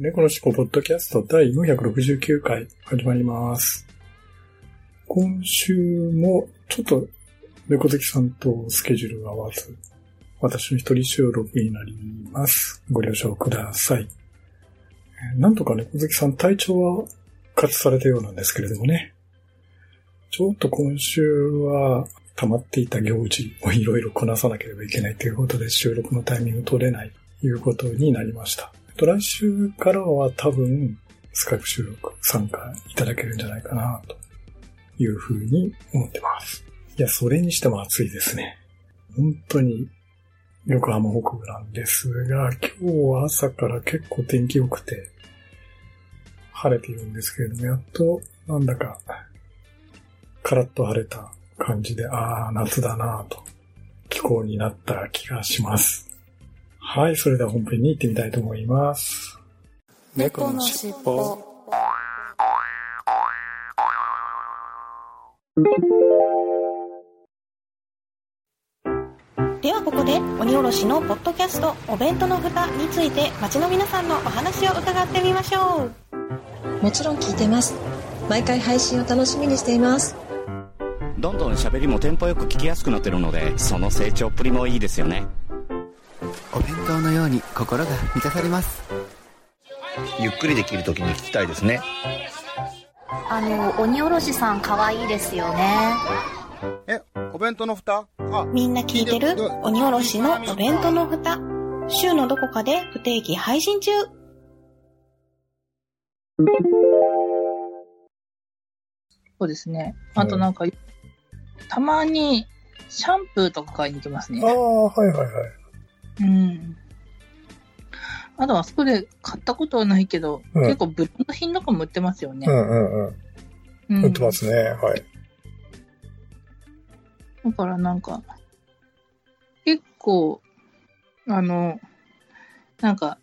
猫のしっぽポッドキャスト第469回始まります。今週もちょっと猫好きさんとスケジュールが合わず、私の一人収録になります。ご了承ください。なんとか猫好きさん体調は復活されたようなんですけれどもね。ちょっと今週は溜まっていた行事をいろいろこなさなければいけないということで収録のタイミング取れないということになりました。と来週からは多分スカイプ収録参加いただけるんじゃないかなというふうに思ってます。いや、それにしても暑いですね。本当に横浜北部なんですが、今日は朝から結構天気良くて、晴れているんですけれども、やっと、なんだか、カラッと晴れた感じで、ああ、夏だなぁと、気候になった気がします。はい、それでは本編に行ってみたいと思います。猫のしっぽではここで鬼おろしのポッドキャストお弁当の蓋について街の皆さんのお話を伺ってみましょう。もちろん聞いてます。毎回配信を楽しみにしています。どんどん喋りもテンポよく聞きやすくなってるのでその成長っぷりもいいですよねお弁当のように心が満たされますゆっくりできる時に聞きたいですねあの、鬼おろしさん可愛いですよね。えお弁当の蓋？あみんな聞いてる？鬼おろしのお弁当の蓋週のどこかで不定期配信中そうですね。あとなんか、たまに、シャンプーとか買いに行きますねあ。あ、はいはいはい。うん。あとは、そこで買ったことはないけど、うん結構ブランド品とかも売ってますよねう。んうんうん。うん売ってますね。はい。だからなんか、結構、あの、なんか、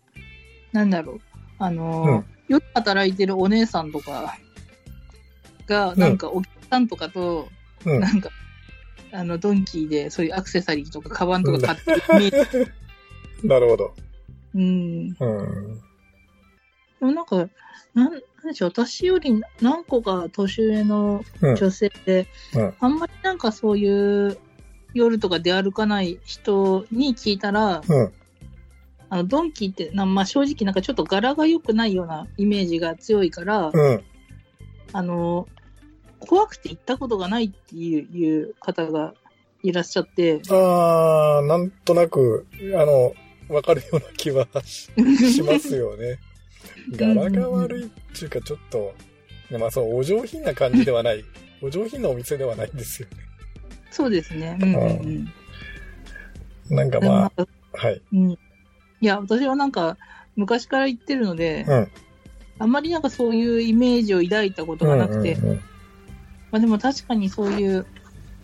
なんだろう、あの、うんよく働いてるお姉さんとかが、なんかお客さんとかと、うんなんか、あの、ドンキーでそういうアクセサリーとかカバンとか買ってるイメージ。なるほど。うん。でうん。もなんか、なん、なんでしょう、私より何個か年上のうん女性で、うんあんまりなんかそういう夜とか出歩かない人に聞いたら、うん。あの、ドンキーってな、まあ、正直なんかちょっと柄が良くないようなイメージが強いから、うん。あの、怖くて行ったことがないっていういう方がいらっしゃって、ああ、なんとなく、あの、わかるような気はししますよね。柄が悪いっていうか、ちょっと、まあそう、お上品な感じではない。お上品なお店ではないんですよね。そうですね。うんうんうん。なんかまあ、かはい。うん。いや、私はなんか、昔から言ってるので、うん。あんまりなんかそういうイメージを抱いたことがなくて、うんうんうんまあでも確かにそういう、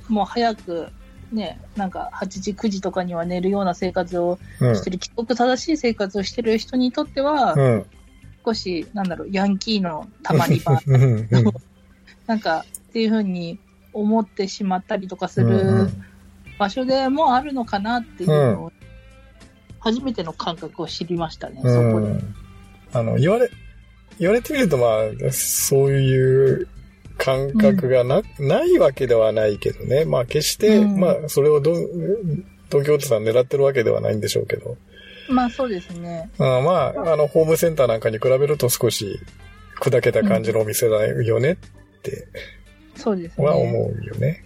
もう早く、ね、なんか8時、9時とかには寝るような生活をうんしてる、規則正しい生活をしてる人にとっては、うん。少し、なんだろう、ヤンキーのたまり場、なんか、っていうふうに思ってしまったりとかすうんる場所でもあるのかなっていうのを、初めての感覚を知りましたね、うそこで。ん。あの、言われ、言われてみるとまあ、そういう感覚がな、ないわけではないけどね。まあ決して、うんまあそれをど、東京都さん狙ってるわけではないんでしょうけど。まあそうですね。あまあ、あの、ホームセンターなんかに比べると少し砕けた感じのお店だよねってそうですね。は思うよね。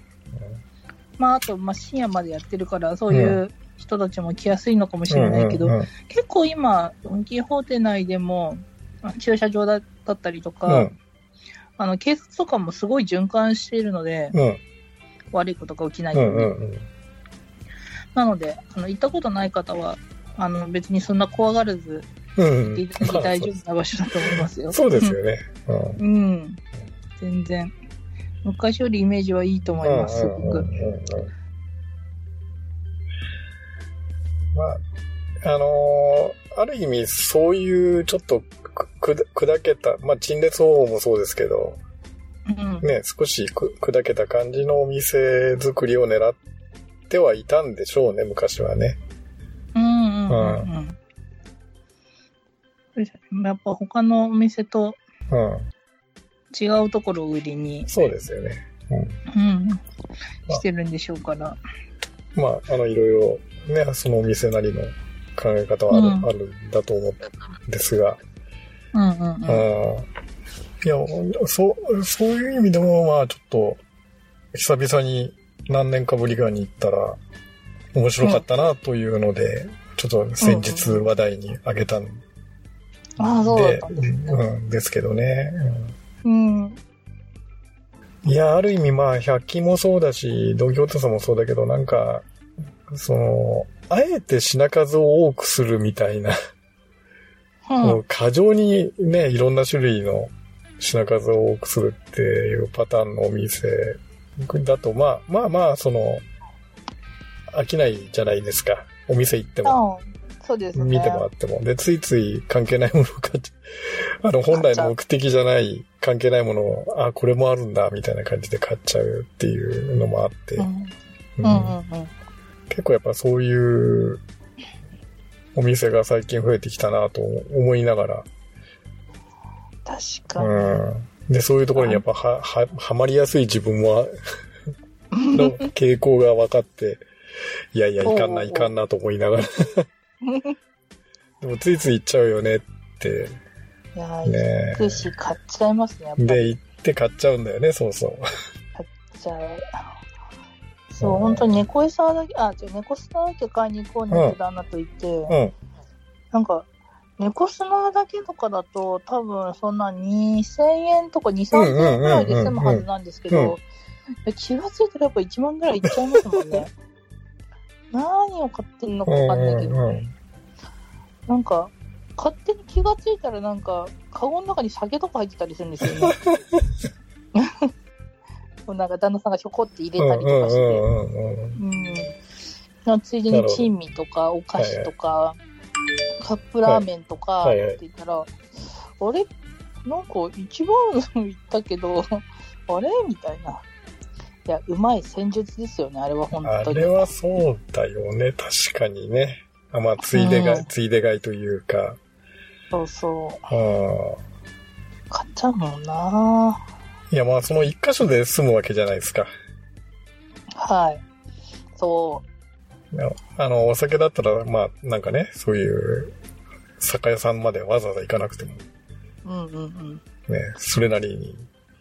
まああと、まあ深夜までやってるから、そういう人たちも来やすいのかもしれないけど、うんうん結構今、ドン・キホーテ内でも、あ駐車場だだったりとか、うんあの、警察とかもすごい循環しているので、うん。悪いことが起きないうんように。うんうん。なので、あの、行ったことない方は、あの、別にそんな怖がらずうん行っていただき大丈夫な場所だと思いますよ。そうですよね。うん。うん。全然。昔よりイメージはいいと思います、すごく。うんうんうんうんまあ、あのーある意味そういうちょっと砕けた、まあ陳列方法もそうですけど、うん。ね、少しく砕けた感じのお店作りを狙ってはいたんでしょうね、昔はね。うんうんうんうん。そうですねやっぱ他のお店とうん。違うところを売りに、そうですよね。うん。うん、してるんでしょうから。まあ、あの、いろいろね、そのお店なりの考え方はある,、うんあるんだと思うんですが、うんうんうん。うん。いや、そう、そういう意味でも、まあ、ちょっと、久々に何年かぶりぐらいに行ったら、面白かったなというので、ちょっと先日話題にあげたんで、ああ、そうだったんですね。うん、ですけどね。うん。うんいや、ある意味、まあ、百均もそうだし、ドンキホーテさんもそうだけど、なんか、その、あえて品数を多くするみたいな、もう過剰にね、いろんな種類の品数を多くするっていうパターンのお店だと、まあまあまあ、その、飽きないじゃないですか。お店行っても、あそうですね。見てもらっても。で、ついつい関係ないものを買っちゃう。あの、本来の目的じゃない、関係ないものを、あ、これもあるんだ、みたいな感じで買っちゃうっていうのもあって。うん。ううんんうんうん。結構やっぱそういうお店が最近増えてきたなと思いながら、確かに。うん。で、そういうところにやっぱは、は、はまりやすい自分は、の傾向が分かって、いやいや、いかんな、いかんなと思いながら。でもついつい行っちゃうよねって、いやね行くし、買っちゃいますね、やっぱり。で、行って買っちゃうんだよね、そうそう。買っちゃう。そう、本当に猫餌だけ、あ、じゃ猫砂だけ買いに行こうねって旦那と言って、うん。なんか、猫砂だけとかだと、多分そんな2000円とか2、3000円ぐらいで済むはずなんですけど、え気がついたらやっぱ1万ぐらいいっちゃいますもんね。何を買ってんのかわかんないけど、なんか、勝手に気がついたらなんか、カゴの中に酒とか入ってたりするんですよね。もうなんか旦那さんがひょこって入れたりとかして。うんついでに珍味とかお菓子とか、カップラーメンとかって言ったら、あれ？なんか一番言ったけど、あれ？みたいな。いや、うまい戦術ですよね、あれは本当に。あれはそうだよね、確かにね。あまあ、ついで買い、うんついで買いというか。そうそう。買っちゃうもんないや、まあ、その一箇所で済むわけじゃないですか。はい。そいやあの、お酒だったら、まあ、なんかね、そういう、酒屋さんまでわざわざ行かなくても、う。うんうんうん。ね、それなりに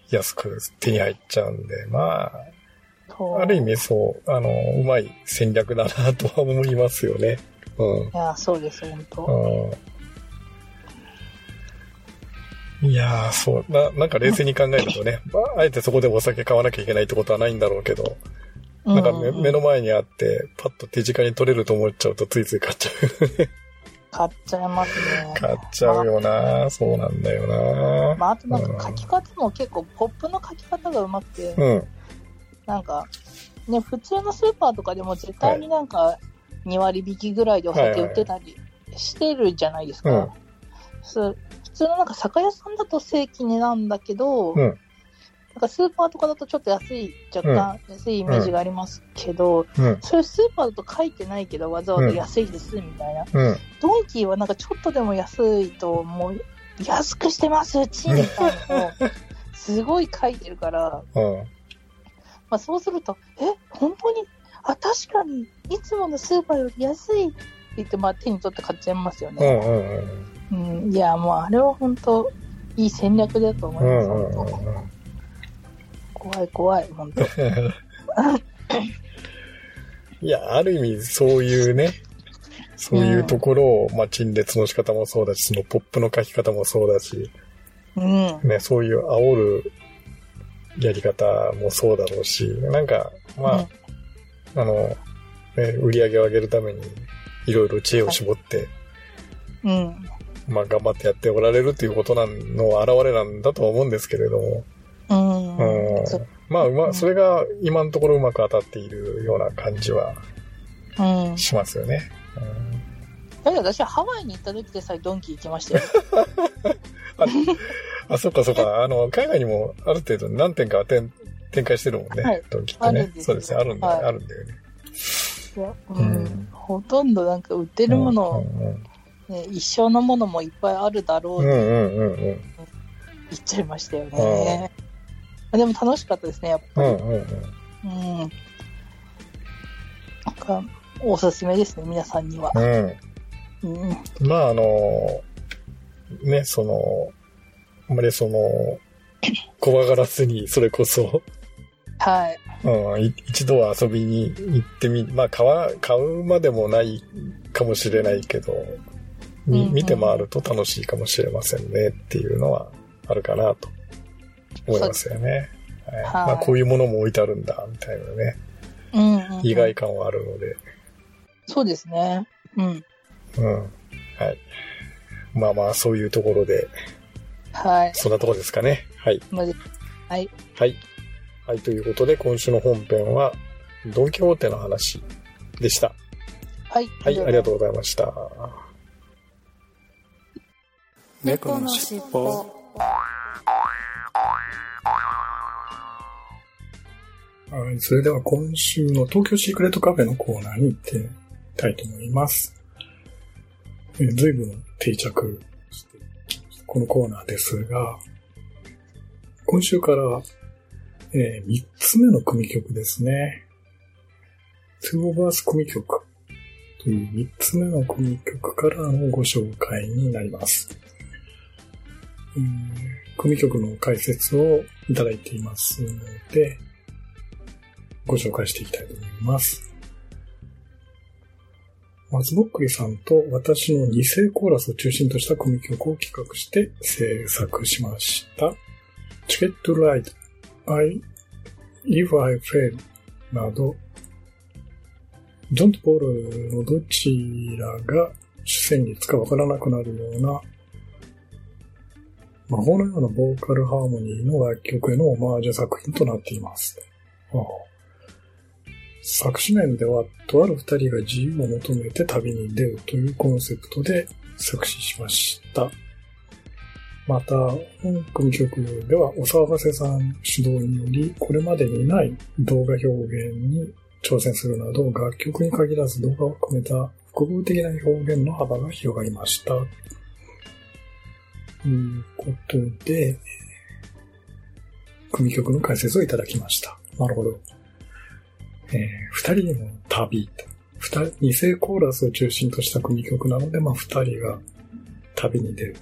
安く手に入っちゃうんで、まあ、ある意味そう、あの、うまい戦略だなとは思いますよね。うん。いや、そうです、本当。うん。いやー、そう、な、なんか冷静に考えるとね、まあ、あえてそこでお酒買わなきゃいけないってことはないんだろうけど、なんか目目の前にあって、パッと手近に取れると思っちゃうとついつい買っちゃう。買っちゃいますね。買っちゃうよなそうなんだよなまあ、あとなんか書き方も結構、ポップの書き方がうまくて、うん。なんか、ね、普通のスーパーとかでも絶対になんか、2割引きぐらいでお酒売ってたりしてるじゃないですか。うんそう普通のなんか酒屋さんだと正規値なんだけど、うんなんかスーパーとかだとちょっと安い、若干安いイメージがありますけど、うん。そういうスーパーだと書いてないけど、わざわざ安いですみたいな。うん。ドンキーはなんかちょっとでも安いと、もう、安くしてますチンみたいなのを、すごい書いてるから、うん。まあそうすると、え、本当に、あ、確かに、いつものスーパーより安いって言って、まあ手に取って買っちゃいますようん。ね。うん。うん、いや、もうあれは本当、いい戦略だと思います、うん。うん。本当怖い怖い、本当。いや、ある意味そういうね、そういうところを、まあ、陳列の仕方もそうだし、そのポップの書き方もそうだし、うん。ね、そういう煽るやり方もそうだろうし、なんか、まあ、あの、ね、売り上げを上げるために、いろいろ知恵を絞って、うん。まあ頑張ってやっておられるということなんの表れなんだとは思うんですけれども。うん。うんまあ、うま、それが今のところうまく当たっているような感じはうん。しますよね。だって私はハワイに行った時でさえドンキ行きましたよ。あ、そっかそっか。あの、海外にもある程度何点かは展展開してるもんね。はいドンキってねそうですね。あるんだ。はいあるんだよね。ううんん。ほとんどなんか売ってるもの、うんね、一生のものもいっぱいあるだろうってうんうんうん。言っちゃいましたよね。でも楽しかったですね、やっぱり。うんうん。なんか、おすすめですね、皆さんには。うん。うん。まあ、あの、ね、その、あんまりその、怖がらずに、それこそ、はい。うん、い一度は遊びに行ってみ、まあ、買わ、買うまでもないかもしれないけど、見て回ると楽しいかもしれませんねっていうのはあるかなと思いますよね。はいはいまあ、こういうものも置いてあるんだ、みたいなね、うん、うん。意外感はあるので、そうですね。うん。うん。はい。まあまあ、そういうところで、はい。そんなところですかね。はい。はい。はい。はい、ということで、今週の本編は、ドンキホーテの話でした。はい。はい、ありがとうございました。猫のしっぽはい、それでは今週の東京シークレットカフェのコーナーに行ってみたいと思います。え随分定着してこのコーナーですが、今週から、え3つ目の組曲ですね。Two of Us 組曲という3つ目の組曲からのご紹介になります。えー組曲の解説をいただいていますので、ご紹介していきたいと思います。松ぼっくりさんと私の二世コーラスを中心とした組曲を企画して制作しました。チケットライド、I, If I Fail など、ジョンとポールのどちらが主旋律かわからなくなるような魔法のようなボーカルハーモニーの楽曲へのオマージュ作品となっています。ああ作詞面では、とある二人が自由を求めて旅に出るというコンセプトで作詞しました。また、本組曲では、お騒がせさん主導により、これまでにない動画表現に挑戦するなど、楽曲に限らず動画を含めた複合的な表現の幅が広がりました。ということで、組曲の解説をいただきました。なるほど。えー二人の旅と。二、二世コーラスを中心とした組曲なので、まあ二人が旅に出る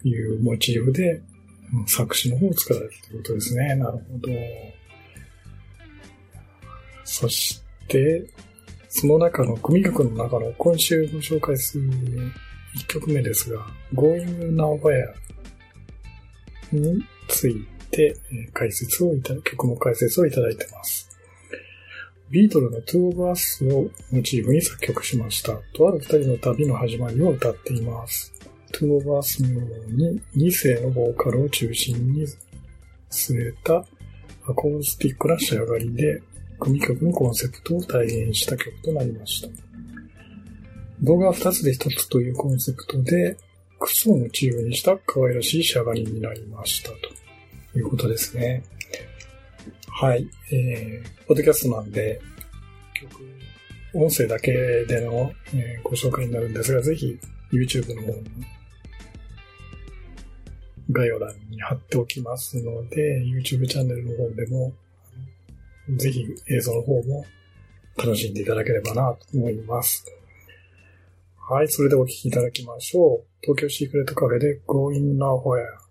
というモチーフで、作詞の方を作られたということですね。なるほど。そして、その中の組曲の中の今週ご紹介する一曲目ですが、Going Nowhere について解説をいた、曲の解説をいただいてます。ビートルの Two of Us をモチーフに作曲しました。とある二人の旅の始まりを歌っています。Two of Us のように2世のボーカルを中心に据えたアコースティックな仕上がりで、組曲のコンセプトを体現した曲となりました。動画は2つで1つというコンセプトで、靴をモチーフにした可愛らしい仕上がりになりましたということですね。はい。えー、ポッドキャストなんで、曲、音声だけでの、えーご紹介になるんですが、ぜひ YouTube の方に概要欄に貼っておきますので、YouTube チャンネルの方でも、ぜひ映像の方も楽しんでいただければなと思います。はい、それでお聴きいただきましょう。東京シークレットカフェで Going Nowhere。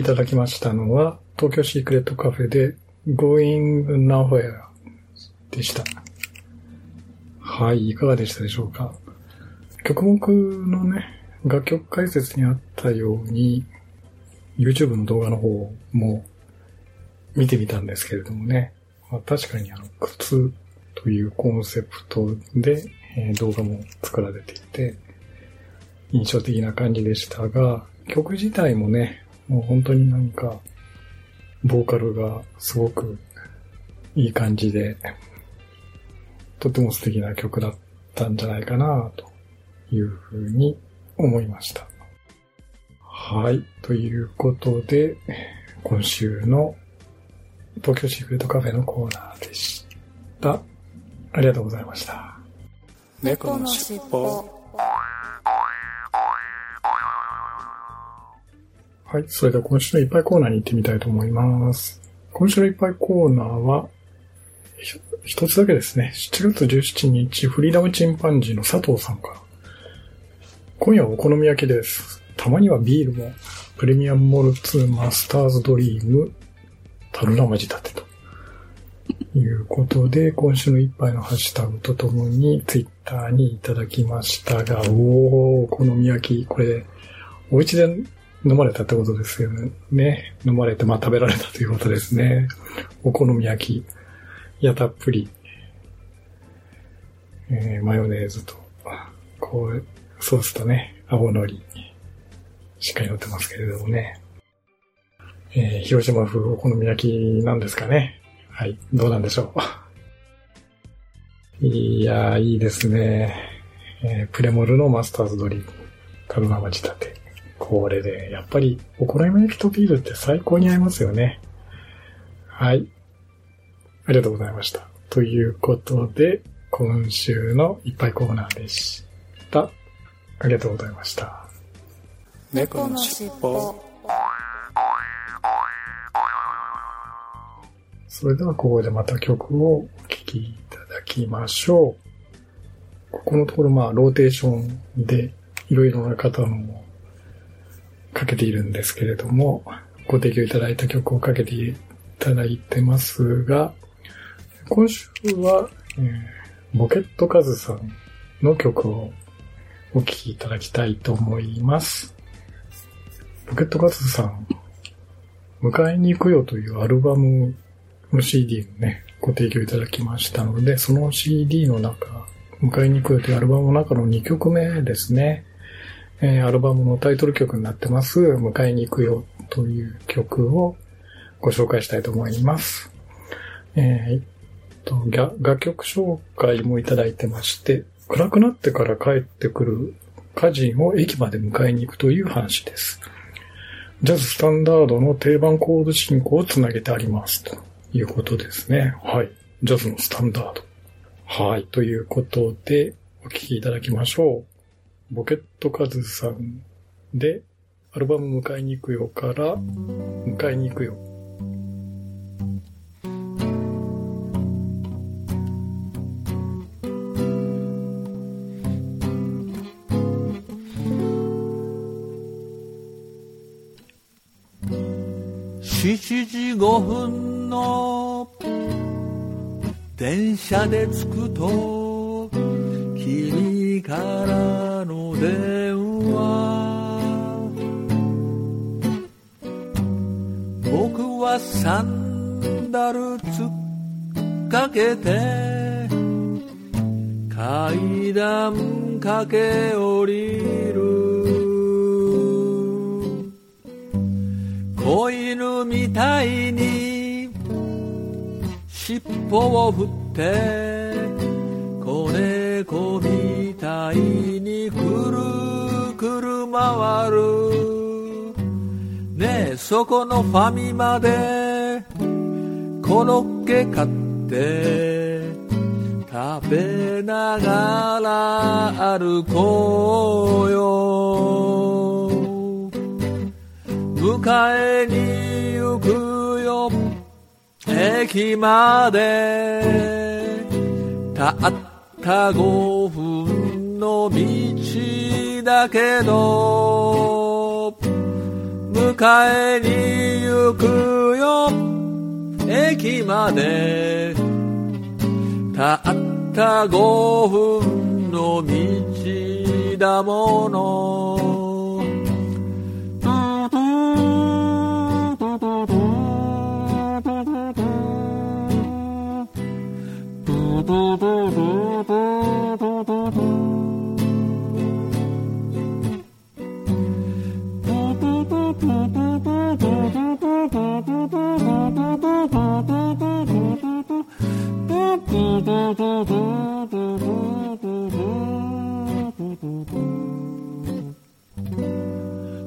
いただきましたのは、東京シークレットカフェで Going Nowhere でした。はい、いかがでしたでしょうか？曲目のね、楽曲解説にあったように、YouTube の動画の方も見てみたんですけれどもね、まあ、確かにあの、靴というコンセプトで、え、動画も作られていて、印象的な感じでしたが、曲自体もね、もう本当になんか、ボーカルがすごくいい感じで、とても素敵な曲だったんじゃないかな、というふうに思いました。はい。ということで、今週の東京シークレットカフェのコーナーでした。ありがとうございました。猫のしっぽ。はい。それでは今週のいっぱいコーナーに行ってみたいと思います。今週のいっぱいコーナーは、一つだけですね。7月17日、フリーダムチンパンジーの佐藤さんから。今夜はお好み焼きです。たまにはビールも、プレミアムモルツマスターズドリーム、タルナマジ立てと。いうことで、今週の一杯のハッシュタグとともにツイッターにいただきましたが、おー、お好み焼き、これ、お家で飲まれたってことですよね。飲まれて、まあ食べられたということですね。お好み焼き。や、たっぷり。えー、マヨネーズと、こう、ソースとね、青のり。しっかり乗ってますけれどもね。えー、広島風お好み焼きなんですかね。はい、どうなんでしょう。いやー、いいですね。えー、プレモルのマスターズドリーム。カルママ仕立て。これで、やっぱり、お好み焼きとビールって最高に合いますよね。はい。ありがとうございました。ということで、今週のいっぱいコーナーでした。ありがとうございました。猫のしっぽ。それではここでまた曲をお聴きいただきましょう。ここのところまあローテーションでいろいろな方のもかけているんですけれども、ご提供いただいた曲をかけていただいてますが、今週は、えー、ボケットカズさんの曲をお聴きいただきたいと思います。ポケットカツさん、迎えに行くよというアルバムの CD をね、ご提供いただきましたので、その CD の中、迎えに行くよというアルバムの中の2曲目ですね。えー、アルバムのタイトル曲になってます、迎えに行くよという曲をご紹介したいと思います。えー、と、楽曲紹介もいただいてまして、暗くなってから帰ってくる家人を駅まで迎えに行くという話です。ジャズスタンダードの定番コード進行をつなげてありますということですね。はい。ジャズのスタンダード。はい。ということで、お聴きいただきましょう。ボケットカズさんで、アルバム迎えに行くよから、迎えに行くよ。7時5分の電車で着くと君から電話僕はサンダルつっかけて階段駆け下りる。子犬みたいに尻尾を振って子猫みたいに。回る。ねえそこのファミマでコロッケ買って食べながら歩こうよ。迎えに行くよ。駅までたった5分の道。だけど迎えに行くよ。駅までたった5分の道だもの。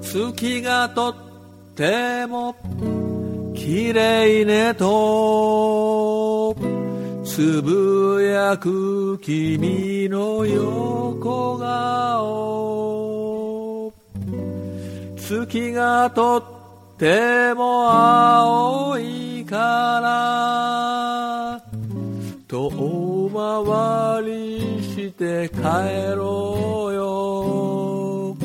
月がとっても綺麗ねとつぶやく君の横顔。月がとっても青いから。遠回りして帰ろうよ。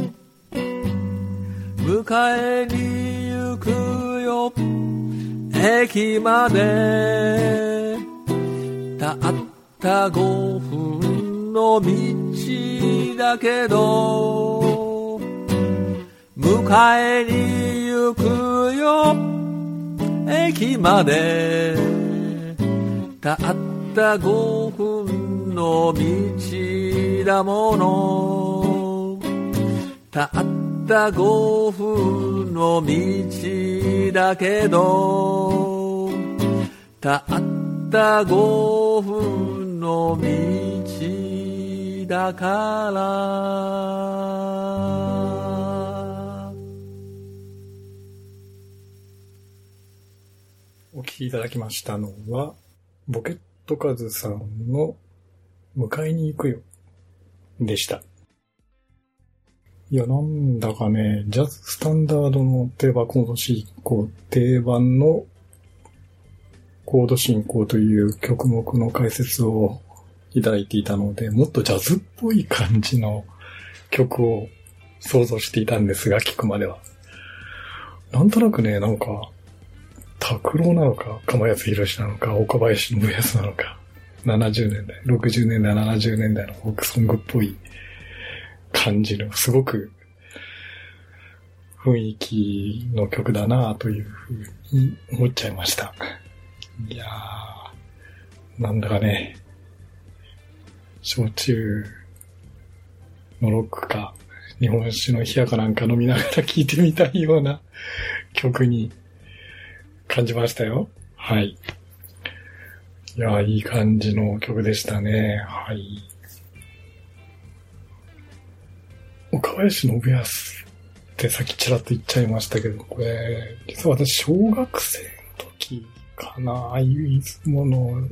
迎えに行くよ。駅まで。たった5分の道だけど。迎えに行くよ。駅まで。たった5分の道だもの。たった5分の道だけど。たった5分の道だから。きいただきましたのは、ボケットカズさんの迎えに行くよでした。いや、なんだかね、ジャズスタンダードの定番コード進行、定番のコード進行という曲目の解説をいただいていたので、もっとジャズっぽい感じの曲を想像していたんですが、聞くまでは。なんとなくね、なんか、拓郎なのか、釜安博士なのか、岡林信康なのか、70年代、60年代、70年代のフォークソングっぽい感じの、すごく雰囲気の曲だなというふうに思っちゃいました。いやー、なんだかね、焼酎のロックか、日本酒の冷やかなんか飲みながら聴いてみたいような曲に感じましたよ。はい。いや、いい感じの曲でしたね。はい。岡林信康ってさっきちらっと言っちゃいましたけど、これ、実は私小学生の時かな、ああいう出雲の、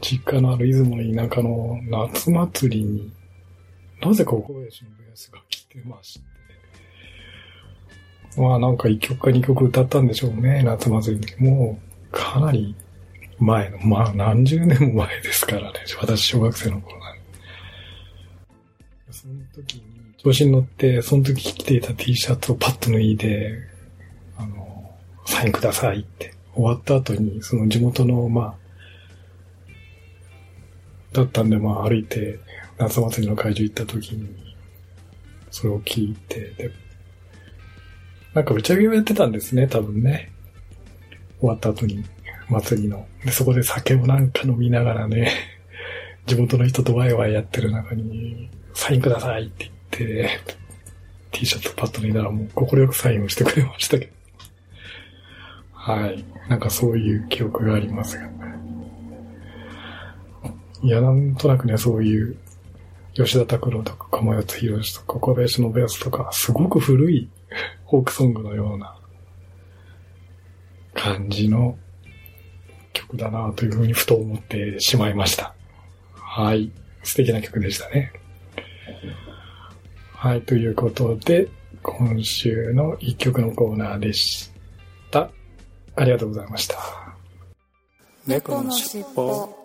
実家のある出雲の田舎の夏祭りに、なぜか岡林信康が来てまして、まあなんか一曲か二曲歌ったんでしょうね、夏祭り。もう、かなり前の、まあ何十年も前ですからね、私小学生の頃なんで。その時に、調子に乗って、その時着ていた T シャツをパッと脱いで、あの、サインくださいって。終わった後に、その地元の、まあ、だったんで、まあ歩いて、夏祭りの会場行った時に、それを聞いて、で、なんか打ち上げをやってたんですね、多分ね。終わった後に、祭りの。で、そこで酒をなんか飲みながらね、地元の人とワイワイやってる中に、サインくださいって言って、T シャツパッと脱いだらもう心よくサインをしてくれましたけど。はい。なんかそういう記憶がありますが。いや、なんとなくね、そういう、吉田拓郎とか、釜谷博士とか、小林信康とか、すごく古い フォークソングのような感じの曲だなというふうにふと思ってしまいました。はい。素敵な曲でしたね。はい。ということで、今週の一曲のコーナーでした。ありがとうございました。猫のしっぽ。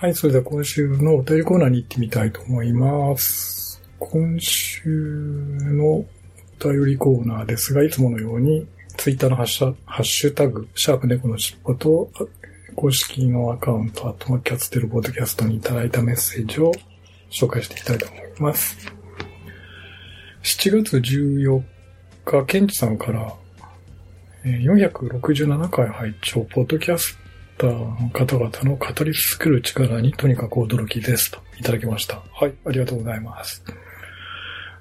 はい、それでは今週のお便りコーナーに行ってみたいと思います。今週のお便りコーナーですが、いつものように、ツイッターのハッシュハッシュタグ、シャープ猫のしっぽと、公式のアカウント、あとはキャッツテルボードキャストにいただいたメッセージを紹介していきたいと思います。7月14日、ケンチさんから、467回拝聴ポッドキャストターの方々の語り作る力にとにかく驚きですといただきました。はい、ありがとうございます。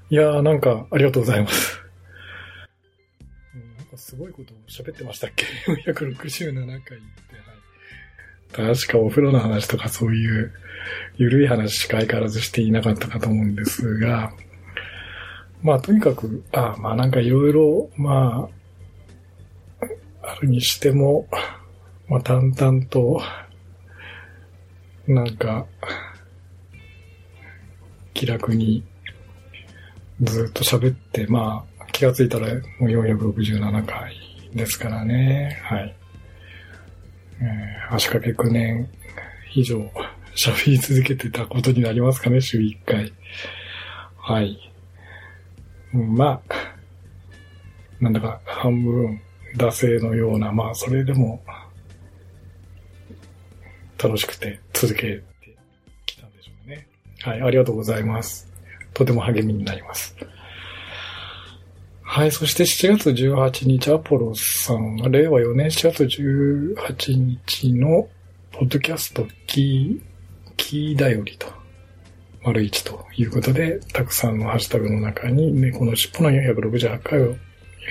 いやーなんかありがとうございます。なんかすごいことを喋ってましたっけ ?467 回って、はい。確かお風呂の話とかそういう緩い話しか相変わらずしていなかったかと思うんですが、まあとにかく、あまあなんかいろいろ、まあ、あるにしても、まあ淡々と、なんか、気楽にずっと喋って、まあ気がついたらもう467回ですからね。はい。えー足掛け9年以上喋り続けてたことになりますかね、週1回。はい。まあ、なんだか半分惰性のような、まあそれでも楽しくて続けてきたんでしょうね。はい、ありがとうございます。とても励みになります。はい、そして7月18日、アポロさんが令和4年7月18日のポッドキャストキー、キーだよりと、丸一ということで、たくさんのハッシュタグの中に猫の尻尾の468回を入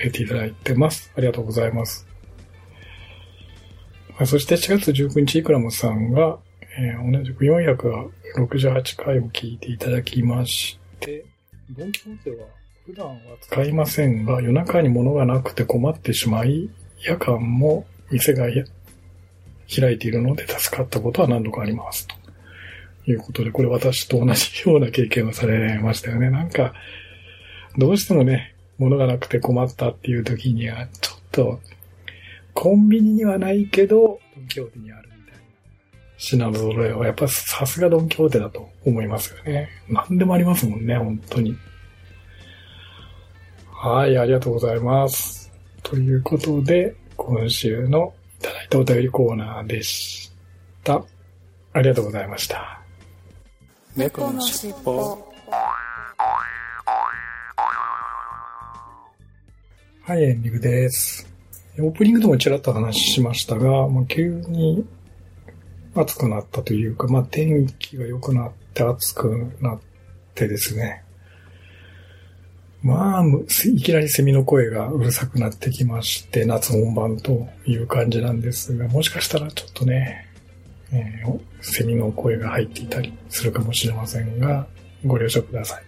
れていただいてます。ありがとうございます。はいそして7月19日、イクラムさんが、えー同じく468回を聞いていただきまして、ドンキホーテは普段は使いませんが、夜中に物がなくて困ってしまい、夜間も店が開いているので助かったことは何度かあります。ということで、これ私と同じような経験をされましたよね。なんか、どうしてもね、物がなくて困ったっていう時には、ちょっと、コンビニにはないけど、ドンキホーテにあるみたいな品揃えは、やっぱさすがドンキホーテだと思いますよね。何でもありますもんね、本当に。はい、ありがとうございます。ということで、今週のいただいたお便りコーナーでした。ありがとうございました。猫のしっぽ。はい、エンディングです。オープニングでもちらっと話しましたが、まあ、急に暑くなったというか、まあ、天気が良くなって暑くなってですね。まあ、いきなりセミの声がうるさくなってきまして、夏本番という感じなんですが、もしかしたらちょっとね、えーセミの声が入っていたりするかもしれませんが、ご了承ください。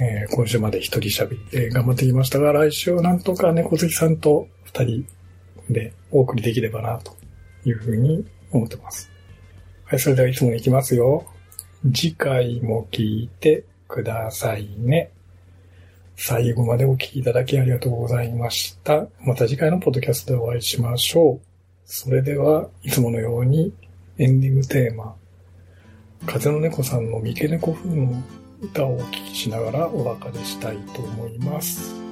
えー今週まで一人喋って頑張ってきましたが、来週なんとか猫好きさんと二人でお送りできればな、というふうに思ってます。はい、それではいつものいきますよ。次回も聞いてくださいね。最後までお聞きいただきありがとうございました。また次回のポッドキャストでお会いしましょう。それでは、いつものようにエンディングテーマ、風の猫さんの三毛猫風の歌をお聴きしながらお別れしたいと思います。